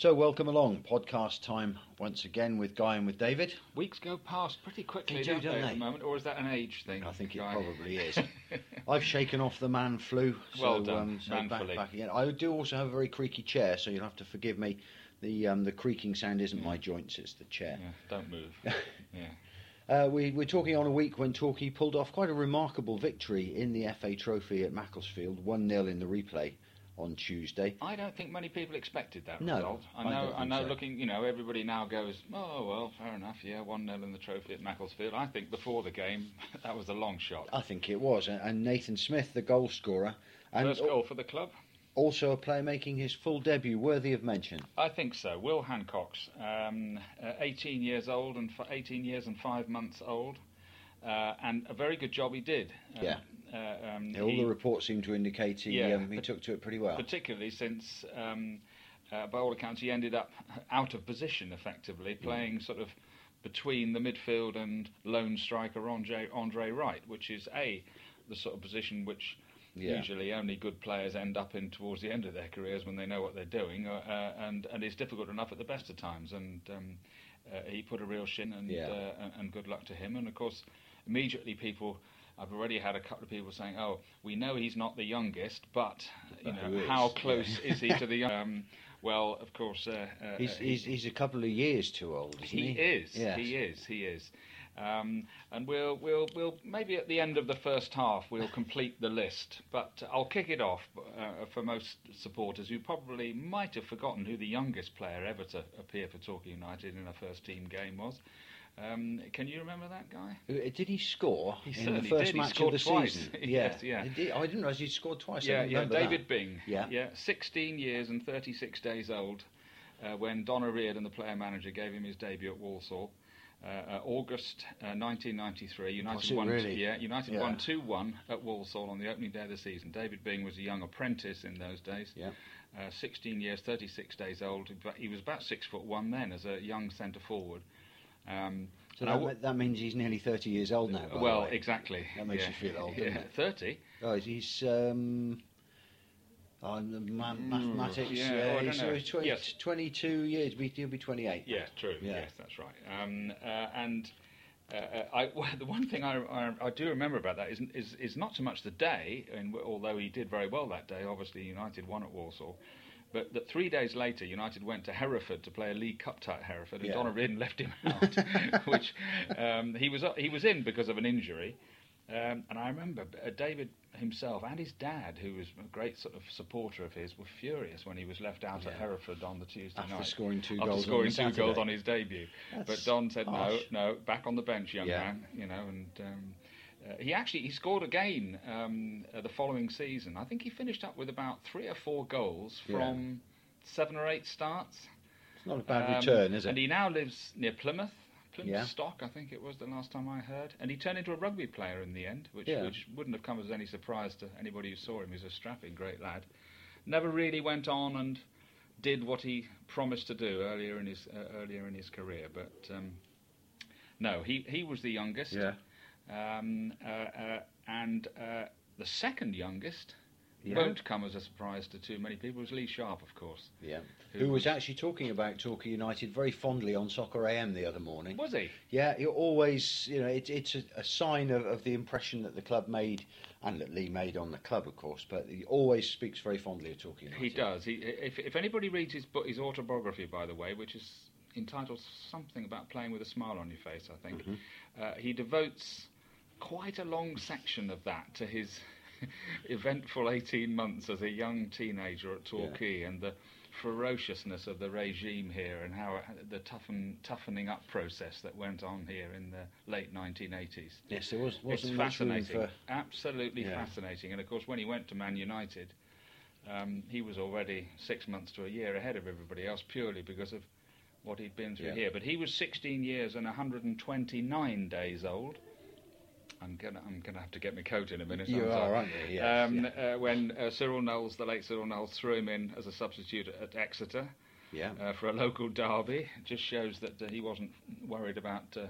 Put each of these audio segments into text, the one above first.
So, welcome along. Podcast time once again with Guy and with David. Weeks go past pretty quickly, They do, don't, don't they, at the moment, or is that an age thing? I think it Guy? probably is. I've shaken off the man flu. So, Well done, um, so back, back again. I do also have a very creaky chair, so you'll have to forgive me. The um, the creaking sound isn't my joints; it's the chair. yeah, don't move. yeah. Uh, we, we're talking on a week when Torquay pulled off quite a remarkable victory in the FA Trophy at Macclesfield, one 0 in the replay on Tuesday. I don't think many people expected that No, result. I I know. don't I, know. so. Looking, you know, everybody now goes, "Oh well, fair enough. Yeah, one 0 in the trophy at Macclesfield." I think before the game, that was a long shot. I think it was, and- Nathan Smith, the goal scorer, and First goal for the club. also a player making his full debut, worthy of mention. I think so. Will Hancock's, um, uh, 18 years old and f- 18 years and five months old, uh, and a very good job he did. Um, Yeah. Uh, um, All he- the reports seem to indicate he, Yeah, um, he took to it pretty well. particularly since, um, uh, by all accounts, he ended up out of position effectively, playing sort of between the midfield and lone striker Andre, Andre Wright, which is a the sort of position which Yeah. usually only good players end up in towards the end of their careers when they know what they're doing, uh, uh, and and it's difficult enough at the best of times. And um, uh, he put a real shin, and Yeah. uh, and- and good luck to him. And of course, immediately people. I've already had a couple of people saying, "Oh, we know he's not the youngest, but you But know is? how Yeah. close is he to the young?" Um, well, of course, uh, uh, he's, he's, he's a couple of years too old, he? he is. Yes. He is. He is. Um, and we'll we'll we'll maybe at the end of the first half we'll complete the list. But I'll kick it off uh, for most supporters who probably might have forgotten who the youngest player ever to appear for Torquay United in a first team game was. Um, can you remember that guy? Uh, Did he score He in the first did. Match of the twice. season? Yes, yeah. He did- I didn't realise he'd scored twice. Yeah, yeah. David that. Byng. Yeah. yeah. 16 years and 36 days old uh, when Don O'Riordan, the player manager, gave him his debut at Walsall. Uh, uh, August uh, 1993, United Was it won. really? Yeah, United Yeah. won 2-1 at Walsall on the opening day of the season. David Byng was a young apprentice in those days. Yeah. Uh, 16 years, 36 days old. But he was about six foot one then as a young centre forward. Um, So that, w- that means he's nearly 30 years old now. well, exactly. That makes yeah. you feel old, doesn't Yeah, it? 30. Oh, he's um, oh, the ma- mathematics. Mm, yeah, uh, I don't he's, know. 20, Yes. 22 years. He'll be 28. Yeah, true. Yeah. Yes, that's right. Um, uh, and uh, uh, I, well, the one thing I, I, I do remember about that is, is, is not so much the day, and although he did very well that day, obviously United won at Walsall, but that three days later United went to Hereford to play a League Cup tie at Hereford, and Yeah. Don O'Riordan left him out, which um, he was he was in because of an injury. Um, and I remember uh, David himself and his dad, who was a great sort of supporter of his, were furious when he was left out at Hereford on the Tuesday After night. scoring two After goals scoring two goals on his debut. That's but Don said harsh. no, no, back on the bench, young Yeah. man. You know, and um, uh, he actually he scored again um, uh, the following season. I think he finished up with about three or four goals Yeah. from seven or eight starts. It's not a bad Um, return, is it? And he now lives near Plymouth. Plymouth Yeah. Stock, I think it was the last time I heard. And he turned into a rugby player in the end, which, Yeah. which wouldn't have come as any surprise to anybody who saw him. He's a strapping great lad. Never really went on and did what he promised to do earlier in his uh, earlier in his career. But um, no, he, he was the youngest. yeah. Um, uh, uh, and uh, the second youngest Yeah. won't come as a surprise to too many people. Was Lee Sharpe, of course. Yeah. Who Who was was- actually talking about Torquay United very fondly on Soccer AM the other morning. Was he? Yeah, you always, you know, it, it's a, a sign of, of the impression that the club made, and that Lee made on the club, of course. But he always speaks very fondly of Torquay United. He does. He, if, if anybody reads his book, his autobiography, by the way, which is entitled something about playing with a smile on your face, I think, uh, he devotes quite a long section of that to his eventful 18 months as a young teenager at Torquay and the ferociousness of the regime here and how the toughen, toughening up process that went on here in the late 1980s. Yes, it was It's wasn't much fascinating, for. absolutely Yeah. fascinating. And of course, when he went to Man United, um, he was already six months to a year ahead of everybody else, purely because of what he'd been through Yeah. here. But he was 16 years and 129 days old I'm gonna I'm gonna have to get my coat in a minute. You are, aren't you? Yes, um, yeah. uh, when uh, Cyril Knowles, the late Cyril Knowles, threw him in as a substitute at Exeter Yeah. uh, for a local derby, it just shows that uh, he wasn't worried about uh,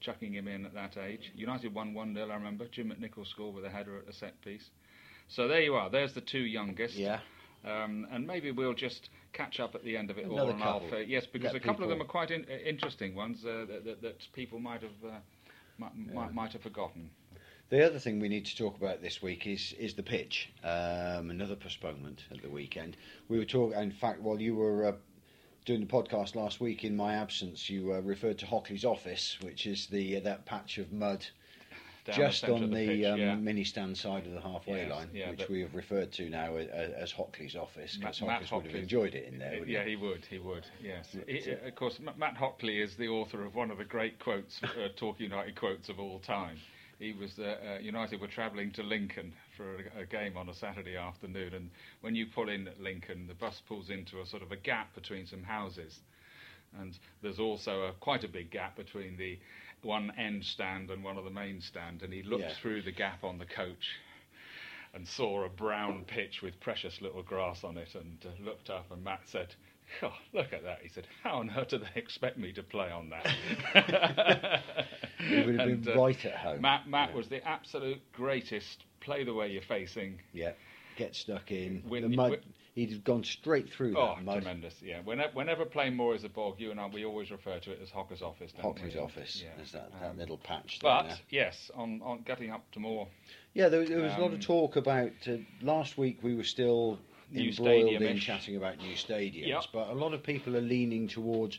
chucking him in at that age. United won 1 0, I remember. Jim McNichol scored with a header at a set piece. So there you are. There's the two youngest. yeah. Um, and maybe we'll just catch up at the end of it all. Another And I'll, uh, yes, because Let a couple of them are quite in, uh, interesting ones uh, that, that, that people might have uh, might, might, might have forgotten. The other thing we need to talk about this week is is the pitch. Um, another postponement at the weekend. We were talking. In fact, while you were uh, doing the podcast last week in my absence, you uh, referred to Hockley's office, which is the uh, that patch of mud just centre on the, pitch, um, yeah. mini stand side of the halfway Yes, line, yeah, which we have referred to now as, as Hockley's office, because Matt would have enjoyed it in there. yeah, he? he would. He would. Yes. He- of course, Matt Hockley is the author of one of the great quotes, uh, Torquay United quotes of all time. He was uh, uh, United were travelling to Lincoln for a, a game on a Saturday afternoon, and when you pull in at Lincoln, the bus pulls into a sort of a gap between some houses, and there's also a, quite a big gap between the one end stand and one of the main stand, and he looked Yeah. through the gap on the coach and saw a brown pitch with precious little grass on it and uh, looked up and Matt said, oh, look at that. He said, how on earth do they expect me to play on that? He would have And, been uh, right at home. Matt, Matt Yeah. was the absolute greatest. Play the way you're facing. Yeah, get stuck in. When- the mud, when- he'd have gone straight through Oh, that mud. tremendous! Yeah. Whenever, whenever playing Plainmoor is a bog, you and I, we always refer to it as Hocker's office. Don't Hockley's we? office. Yeah. There's that, that Um, little patch there. But yes, on, on getting up to more Yeah, there, there was a lot of Um, talk about. Uh, last week we were still New embroiled in chatting about new stadiums, Yep. but a lot of people are leaning towards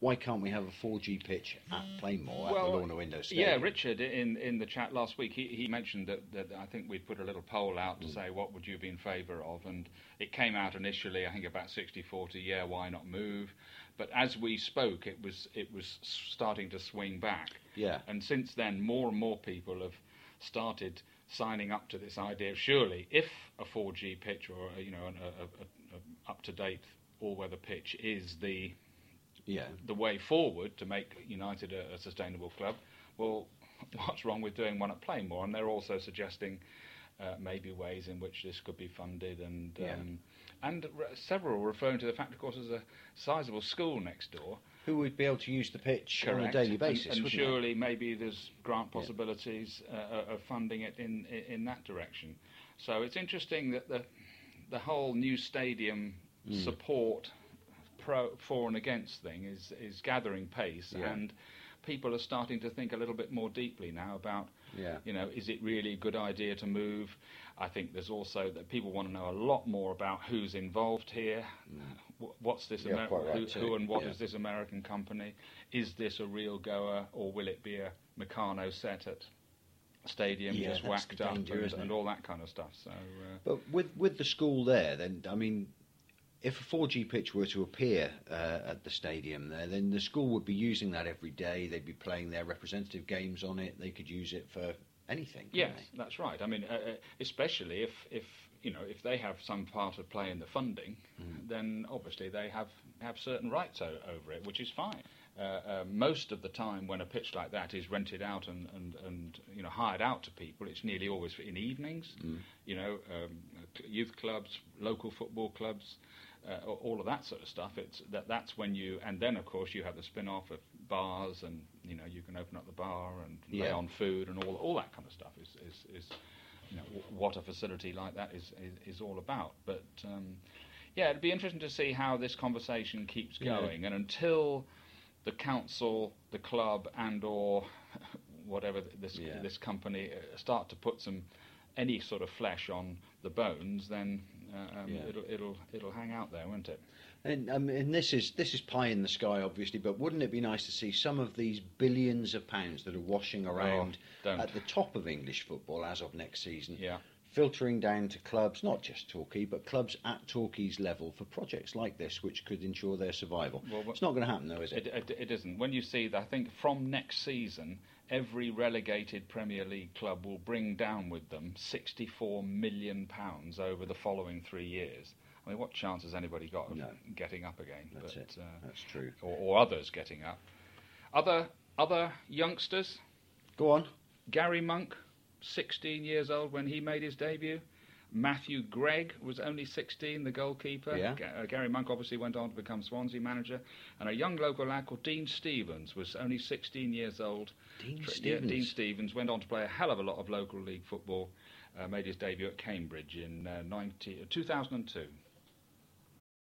why can't we have a 4G pitch at Plainmoor at the Lorna Window Stadium? Yeah, Richard in, in the chat last week, he, he mentioned that, that I think we'd put a little poll out Mm. to say what would you be in favour of, and it came out initially, I think about 60-40, yeah, why not move? But as we spoke, it was it was starting to swing back, Yeah. and since then, more and more people have started signing up to this idea. Surely, if a 4G pitch or you know an, a, a, a up-to-date all-weather pitch is the Yeah, the way forward to make United a, a sustainable club, well, what's wrong with doing one at Plainmoor? And they're also suggesting uh, maybe ways in which this could be funded, and Yeah. um, and re- several referring to the fact, of course, there's a sizable school next door. who would be able to use the pitch on a daily basis? and, they? surely maybe there's grant possibilities uh, of funding it in, in in that direction. So it's interesting that the the whole new stadium Mm. support pro for and against thing is is gathering pace Yeah. and people are starting to think a little bit more deeply now about Yeah. you know is it really a good idea to move I think there's also that people want to know a lot more about who's involved here Wh- what's this Mm. Yeah, right who, who and what is yeah. this American company is this a real goer or will it be a Meccano set at stadium Yeah, just whacked the up danger, and, and all that kind of stuff so uh, But with with the school there, then I mean, if a 4G pitch were to appear uh, at the stadium there, then the school would be using that every day. They'd be playing their representative games on it. They could use it for anything. Yes, that's right. I mean, uh, uh, especially if, if you know if they have some part of play in the funding, Mm. then obviously they have have certain rights o- over it, which is fine. Uh, uh, most of the time, when a pitch like that is rented out and, and, and you know hired out to people, it's nearly always in evenings. Mm. You know, um, youth clubs, local football clubs. Uh, all of that sort of stuff. It's that that's when you, and then of course you have the spin-off of bars, and you know you can open up the bar and lay Yeah. on food and all all that kind of stuff is is, is you know w- what a facility like that is is, is all about. But um, yeah, it'd be interesting to see how this conversation keeps Yeah. going, and until the council, the club, and or whatever this Yeah. this company uh, start to put some any sort of flesh on the bones, then uh, um, Yeah. it'll it'll it'll hang out there, won't it? And, um, and this is this is pie in the sky, obviously. But wouldn't it be nice to see some of these billions of pounds that are washing around don't. at the top of English football as of next season, Yeah. filtering down to clubs, not just Torquay, but clubs at Torquay's level for projects like this, which could ensure their survival. Well, wh- it's not going to happen, though, is it? It, it, it isn't. When you see that, I think from next season, every relegated Premier League club will bring down with them 64 million pounds over the following three years. I mean, what chance has anybody got of No. getting up again? That's but, it. Uh, That's true. or, or others getting up. Other other youngsters. Go on. Gary Monk, 16 years old when he made his debut. Matthew Gregg was only 16, the goalkeeper. Yeah. Ga- uh, Gary Monk obviously went on to become Swansea manager. And a young local lad called Dean Stevens was only 16 years old. Dean Tr- Stevens. Yeah, Dean Stevens went on to play a hell of a lot of local league football. Uh, made his debut at Cambridge in uh, 90, uh, 2002.